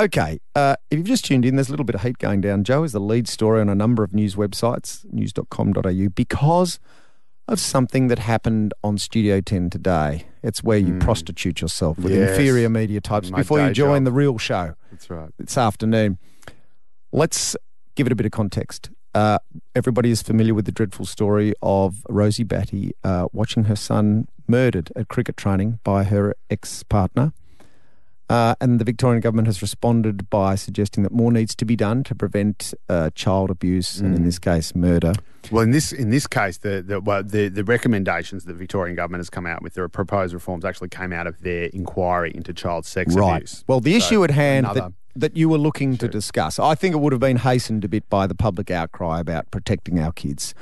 Okay, uh, if you've just tuned in, there's a little bit of heat going down. Joe is the lead story on a number of news websites, news.com.au, because of something that happened on Studio 10 today. It's where you prostitute yourself with Yes. inferior media types My before you join job. the real show That's right. this afternoon. Let's give it a bit of context. Uh, everybody is familiar with the dreadful story of Rosie Batty uh, watching her son murdered at cricket training by her ex partner. Uh, and the Victorian government has responded by suggesting that more needs to be done to prevent uh, child abuse and, in this case, murder. Well, in this in this case, the the, well, the the recommendations that the Victorian government has come out with, the proposed reforms, actually came out of their inquiry into child sex abuse. Well, the So, issue at hand that, that you were looking to discuss, I think it would have been hastened a bit by the public outcry about protecting our kids.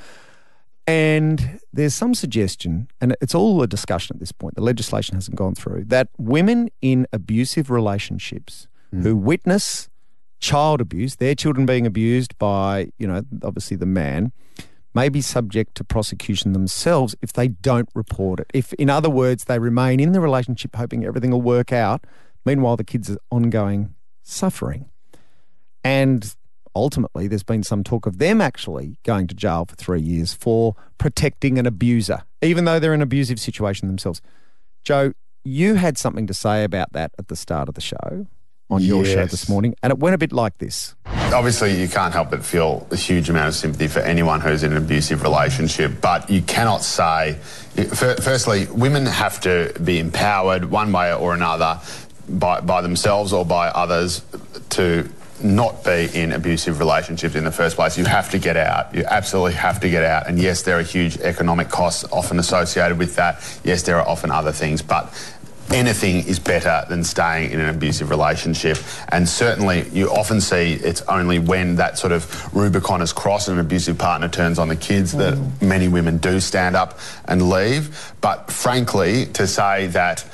And there's some suggestion, and it's all a discussion at this point, the legislation hasn't gone through, that women in abusive relationships hmm. who witness child abuse, their children being abused by, you know, obviously the man, may be subject to prosecution themselves if they don't report it. If, in other words, they remain in the relationship hoping everything will work out, meanwhile, the kids are ongoing suffering. And ultimately, there's been some talk of them actually going to jail for three years for protecting an abuser, even though they're in an abusive situation themselves. Joe, you had something to say about that at the start of the show on your show this morning, and it went a bit like this. Obviously, you can't help but feel a huge amount of sympathy for anyone who's in an abusive relationship, but you cannot say. Firstly, women have to be empowered one way or another by, by themselves or by others to not be in abusive relationships in the first place. You have to get out. You absolutely have to get out. And yes, there are huge economic costs often associated with that. Yes, there are often other things, but anything is better than staying in an abusive relationship. And certainly, you often see it's only when that sort of Rubicon is crossed and an abusive partner turns on the kids that mm. many women do stand up and leave. But frankly, to say that.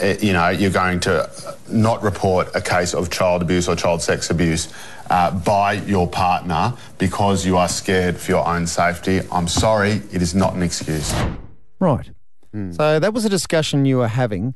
Uh, You know, you're going to not report a case of child abuse or child sex abuse uh, by your partner because you are scared for your own safety. I'm sorry, it is not an excuse. Right. So that was a discussion you were having,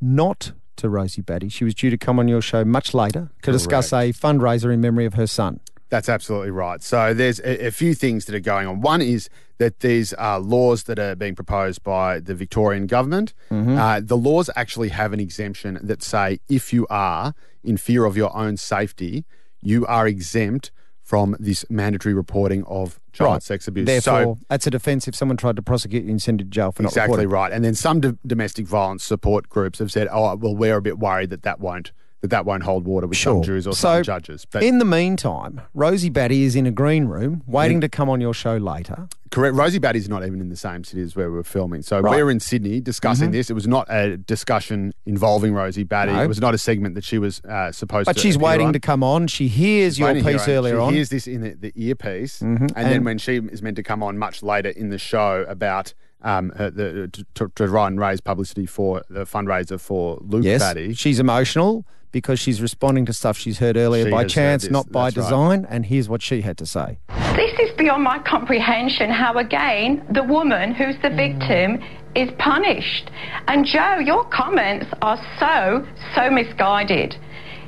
not to Rosie Batty. She was due to come on your show much later to discuss a fundraiser in memory of her son. That's absolutely right. So there's a, a few things that are going on. One is that these are laws that are being proposed by the Victorian government. Uh, the laws actually have an exemption that say if you are in fear of your own safety, you are exempt from this mandatory reporting of child sex abuse. Therefore, so that's a defence if someone tried to prosecute you and send you to jail for not reporting. exactly right. And then some do- domestic violence support groups have said, "Oh, well, we're a bit worried that that won't that that won't hold water with some juries or so some judges." But in the meantime, Rosie Batty is in a green room waiting to come on your show later. Correct. Rosie Batty's not even in the same city as where we were filming. So Right. Mm-hmm. we're in Sydney discussing this. It was not a discussion involving Rosie Batty. No. It was not a segment that she was uh, supposed But to. But she's waiting on. to come on. She hears your piece earlier she on. Mm-hmm. hears this in the, the earpiece, and, then when she is meant to come on much later in the show about um, her, the, to, to try and raise publicity for the fundraiser for Luke Yes, Batty. she's emotional because she's responding to stuff she's heard earlier She by chance, not by that's right. design. And here's what she had to say. This is beyond my comprehension how, again, the woman who's the victim is punished. And Joe, your comments are so, so misguided.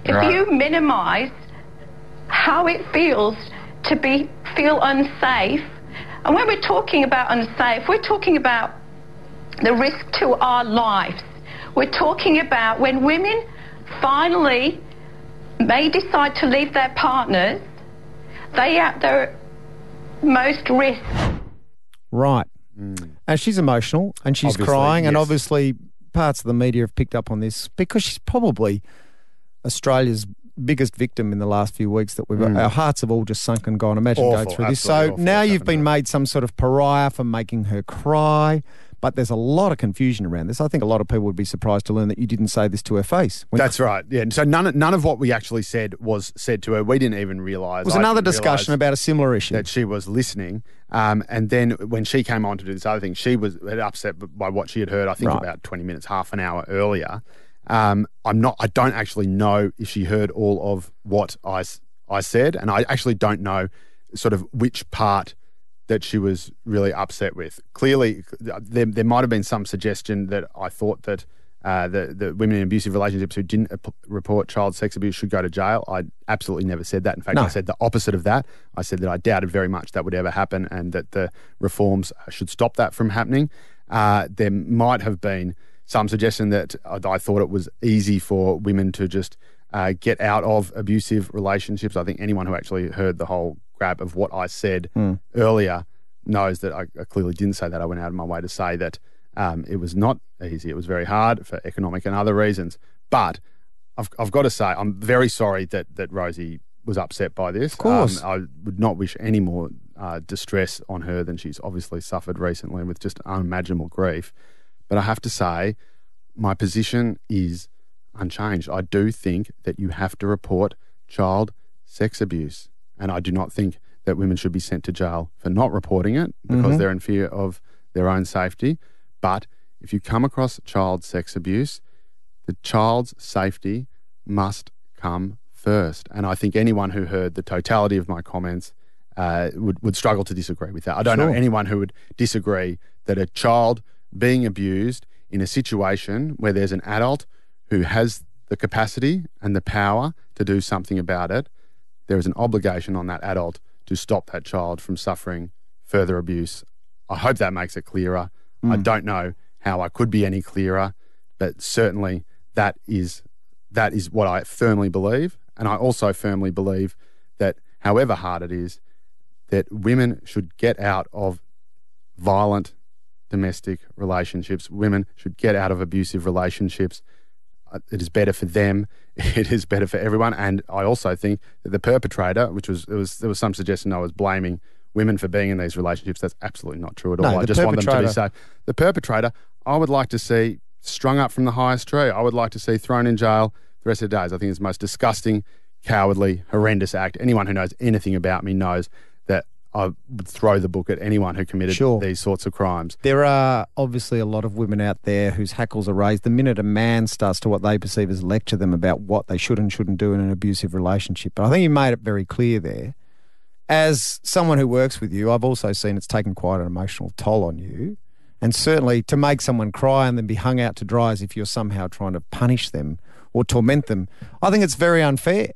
If Right. you minimise how it feels to be feel unsafe, and when we're talking about unsafe, we're talking about the risk to our lives. We're talking about when women finally may decide to leave their partners, they are at their most risk. Right. And she's emotional and she's Obviously, crying. And obviously, parts of the media have picked up on this because she's probably Australia's biggest victim in the last few weeks that we've our hearts have all just sunk and gone. Imagine Awful, going through this. So awful now you've been made some sort of pariah for making her cry. But there's a lot of confusion around this. I think a lot of people would be surprised to learn that you didn't say this to her face. That's right. Yeah. And so none of, none of what we actually said was said to her. We didn't even realise. it was I another discussion about a similar issue. that she was listening. Um, and then when she came on to do this other thing, she was upset by what she had heard. I think Right. about twenty minutes, half an hour earlier. Um, I'm not. I don't actually know if she heard all of what I I said, and I actually don't know sort of which part that she was really upset with. Clearly, there, there might have been some suggestion that I thought that uh, the, the women in abusive relationships who didn't ap- report child sex abuse should go to jail. I absolutely never said that. In fact, No. I said the opposite of that. I said that I doubted very much that would ever happen and that the reforms should stop that from happening. Uh, there might have been some suggestion that I, I thought it was easy for women to just uh, get out of abusive relationships. I think anyone who actually heard the whole grab of what I said earlier knows that I, I clearly didn't say that. I went out of my way to say that um, it was not easy. It was very hard for economic and other reasons. But I've, I've got to say, I'm very sorry that that Rosie was upset by this. Of course. I would not wish any more uh, distress on her than she's obviously suffered recently with just unimaginable grief. But I have to say, my position is unchanged. I do think that you have to report child sex abuse. And I do not think that women should be sent to jail for not reporting it because they're in fear of their own safety. But if you come across child sex abuse, the child's safety must come first. And I think anyone who heard the totality of my comments uh, would, would struggle to disagree with that. I don't know anyone who would disagree that a child being abused in a situation where there's an adult who has the capacity and the power to do something about it, there is an obligation on that adult to stop that child from suffering further abuse. I hope that makes it clearer. I mm. don't know how I could be any clearer, but certainly that is that is what I firmly believe, and I also firmly believe that however hard it is, that women should get out of violent domestic relationships. Women should get out of abusive relationships. Uh, It is better for them. It is better for everyone. And I also think that the perpetrator, which was there was there was some suggestion I was blaming women for being in these relationships. That's absolutely not true at No, all. I just want them to be safe. The perpetrator, I would like to see strung up from the highest tree. I would like to see thrown in jail the rest of the days. I think it's the most disgusting, cowardly, horrendous act. Anyone who knows anything about me knows that I would throw the book at anyone who committed Sure. these sorts of crimes. There are obviously a lot of women out there whose hackles are raised the minute a man starts to what they perceive as lecture them about what they should and shouldn't do in an abusive relationship. But I think you made it very clear there. As someone who works with you, I've also seen it's taken quite an emotional toll on you. And certainly to make someone cry and then be hung out to dry as if you're somehow trying to punish them or torment them, I think it's very unfair.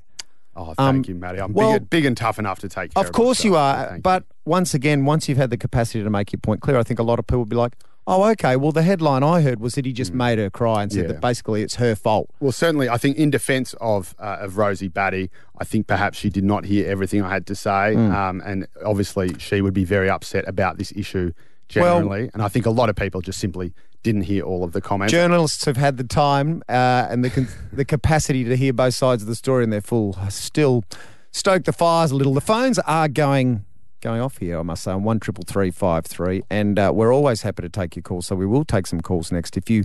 Oh, thank Um, you, Matty. I'm well- big, big and tough enough to take care of Of course you are. thank But once again, once you've had the capacity to make your point clear, I think a lot of people will be like, oh, okay, well, the headline I heard was that he just made her cry and said Mm. Yeah. that basically it's her fault. Well, certainly, I think in defence of uh, of Rosie Batty, I think perhaps she did not hear everything I had to say, Hmm. um, and obviously she would be very upset about this issue generally. and I think a lot of people just simply didn't hear all of the comments. Journalists have had the time uh, and the, con- the capacity to hear both sides of the story and they're full. Still stoke the fires a little. The phones are going going off here, I must say, on one triple three five three, and uh, we're always happy to take your calls. So we will take some calls next. If you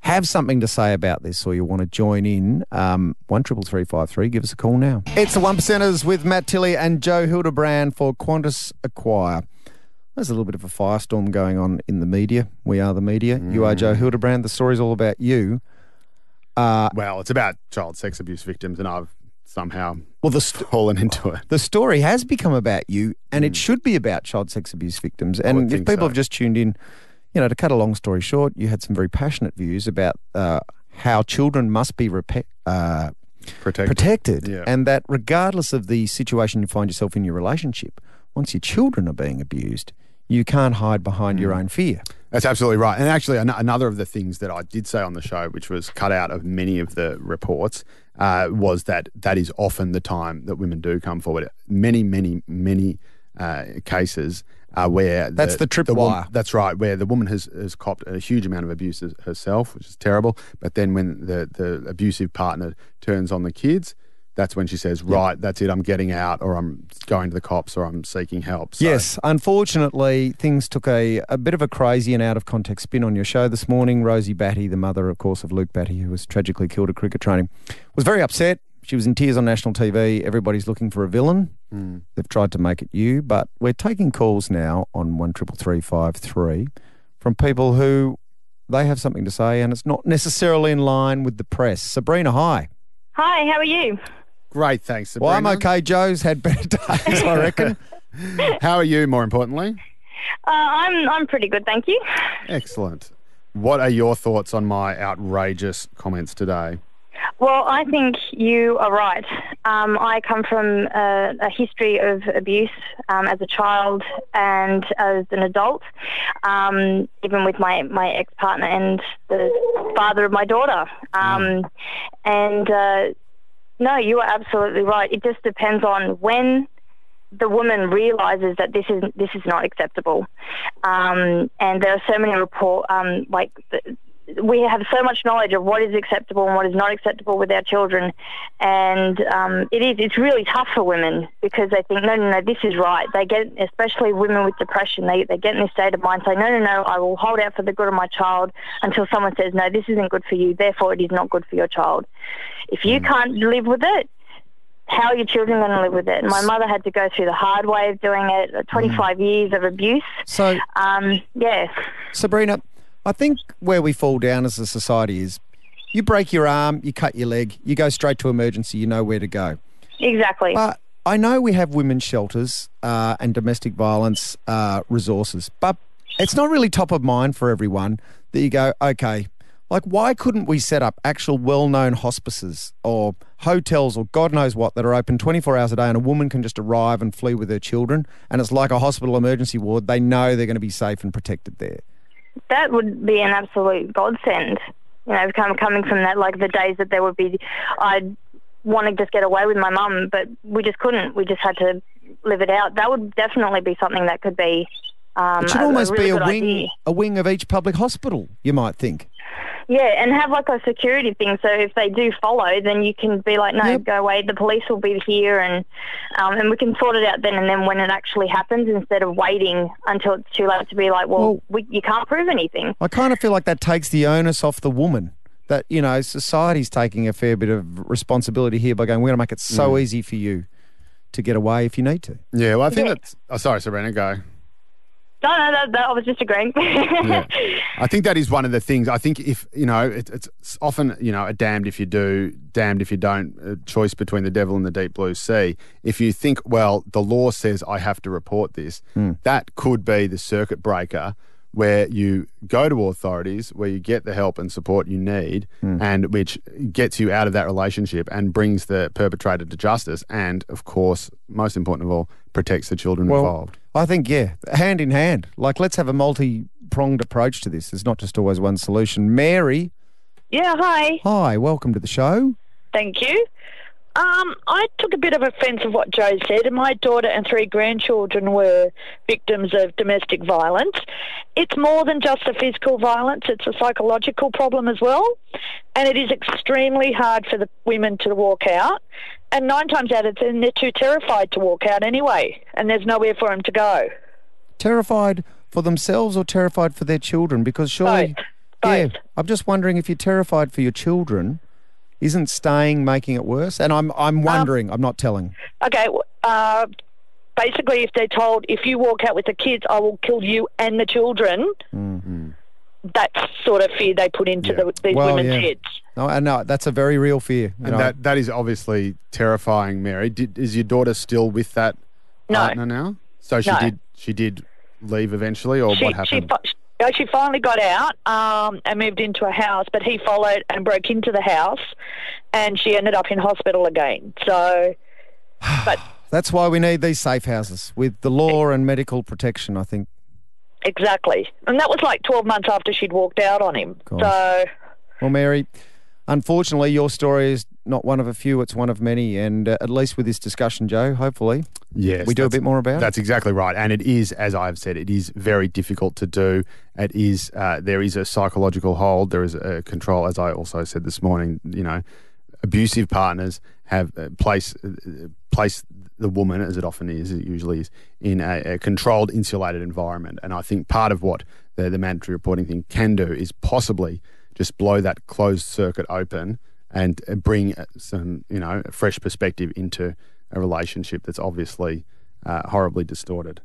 have something to say about this or you want to join in, um, one triple three five three, give us a call now. It's the one percenters with Matt Tilley and Joe Hildebrand for Qantas Acquire. There's a little bit of a firestorm going on in the media. We are the media. You are Joe Hildebrand. The story's all about you. Uh, well, it's about child sex abuse victims, and I've somehow well, the st- fallen into it. the story has become about you, and it should be about child sex abuse victims. And if people so. have just tuned in, you know, to cut a long story short, you had some very passionate views about uh, how children must be repe- uh, Protect. protected, Yeah. and that regardless of the situation you find yourself in your relationship, once your children are being abused, you can't hide behind Mm. your own fear. That's absolutely right. And actually, an- another of the things that I did say on the show, which was cut out of many of the reports, uh, was that that is often the time that women do come forward. Many, many, many uh, cases uh, where That's the trip tripwire. wom- that's right, where the woman has, has copped a huge amount of abuse herself, which is terrible. But then when the, the abusive partner turns on the kids, that's when she says, "Right, that's it. I'm getting out, or I'm going to the cops, or I'm seeking help." So- Yes, unfortunately, things took a, a bit of a crazy and out of context spin on your show this morning. Rosie Batty, the mother, of course, of Luke Batty, who was tragically killed at cricket training, was very upset. She was in tears on national TV. Everybody's looking for a villain. Hmm. They've tried to make it you, but we're taking calls now on one triple three five three from people who they have something to say, and it's not necessarily in line with the press. Sabrina, hi. Hi, how are you? Great, thanks. Well, I'm okay. Joe's had better days, I reckon. How are you? More importantly. Uh, I'm I'm pretty good, thank you. Excellent. What are your thoughts on my outrageous comments today? Well, I think you are right. Um, I come from a, a history of abuse um, as a child and as an adult, um, even with my, my ex partner and the father of my daughter. Um, and uh, no, you are absolutely right. It just depends on when the woman realizes that this is this is not acceptable, um, and there are so many report um, like we have so much knowledge of what is acceptable and what is not acceptable with our children, and um, it is it's really tough for women because they think no no no this is right. They get especially women with depression they they get in this state of mind say no no no I will hold out for the good of my child until someone says no this isn't good for you therefore it is not good for your child. If you mm. can't live with it, how are your children going to live with it? And my mother had to go through the hard way of doing it, uh, 25 mm. years of abuse. So, um, yeah. Sabrina, I think where we fall down as a society is you break your arm, you cut your leg, you go straight to emergency, you know where to go. Exactly. But I know we have women's shelters uh, and domestic violence uh, resources, but it's not really top of mind for everyone that you go, okay, like why couldn't we set up actual well-known hospices or hotels or God knows what that are open 24 hours a day and a woman can just arrive and flee with her children and it's like a hospital emergency ward. They know they're going to be safe and protected there that would be an absolute godsend. You know, coming from that, like the days that there would be, I'd want to just get away with my mum, but we just couldn't. We just had to live it out. That would definitely be something that could be. Um, it should almost a really be a wing, idea. a wing of each public hospital. You might think. Yeah, and have like a security thing. So if they do follow, then you can be like, no, yep. go away. The police will be here, and um, and we can sort it out then and then when it actually happens, instead of waiting until it's too late to be like, well, well we, you can't prove anything. I kind of feel like that takes the onus off the woman. That you know, society's taking a fair bit of responsibility here by going, we're going to make it so mm. easy for you to get away if you need to. Yeah, well, I think yeah. that's. Oh, sorry, Sabrina, go. No, no, that, that, I was just agreeing. yeah. I think that is one of the things. I think if, you know, it, it's often, you know, a damned if you do, damned if you don't a choice between the devil and the deep blue sea. If you think, well, the law says I have to report this, mm. that could be the circuit breaker where you go to authorities, where you get the help and support you need, mm. and which gets you out of that relationship and brings the perpetrator to justice, and of course, most important of all, protects the children well, involved. I think yeah, hand in hand. Like let's have a multi-pronged approach to this. There's not just always one solution. Mary. Yeah. Hi. Hi. Welcome to the show. Thank you. Um, I took a bit of offence of what Joe said. My daughter and three grandchildren were victims of domestic violence. It's more than just a physical violence, it's a psychological problem as well. And it is extremely hard for the women to walk out. And nine times out of ten, they're too terrified to walk out anyway, and there's nowhere for them to go. Terrified for themselves or terrified for their children? Because surely. Both. Both. Yeah, I'm just wondering if you're terrified for your children isn't staying making it worse? And I'm I'm um, wondering. Um, I'm not telling. Okay. Uh, basically, if they're told if you walk out with the kids, I will kill you and the children. Mm-hmm. That's sort of fear they put into yeah. the, these well, women's yeah. heads. No, no, that's a very real fear. and know. that that is obviously terrifying, Mary. Did, is your daughter still with that no. partner now? So she no. did. She did leave eventually, or she, what happened? She, she finally got out um, and moved into a house, but he followed and broke into the house, and she ended up in hospital again. So, but that's why we need these safe houses with the law and medical protection. I think exactly, and that was like twelve months after she'd walked out on him. So, well, Mary, unfortunately, your story is not one of a few; it's one of many. And uh, at least with this discussion, Joe, hopefully, yes, we do a bit more about. It. That's exactly right, and it is, as I've said, it is very difficult to do. It is uh, there is a psychological hold, there is a control, as I also said this morning. You know, abusive partners have uh, place uh, place the woman, as it often is, it usually is, in a, a controlled, insulated environment. And I think part of what the, the mandatory reporting thing can do is possibly just blow that closed circuit open and bring some, you know, fresh perspective into a relationship that's obviously uh, horribly distorted.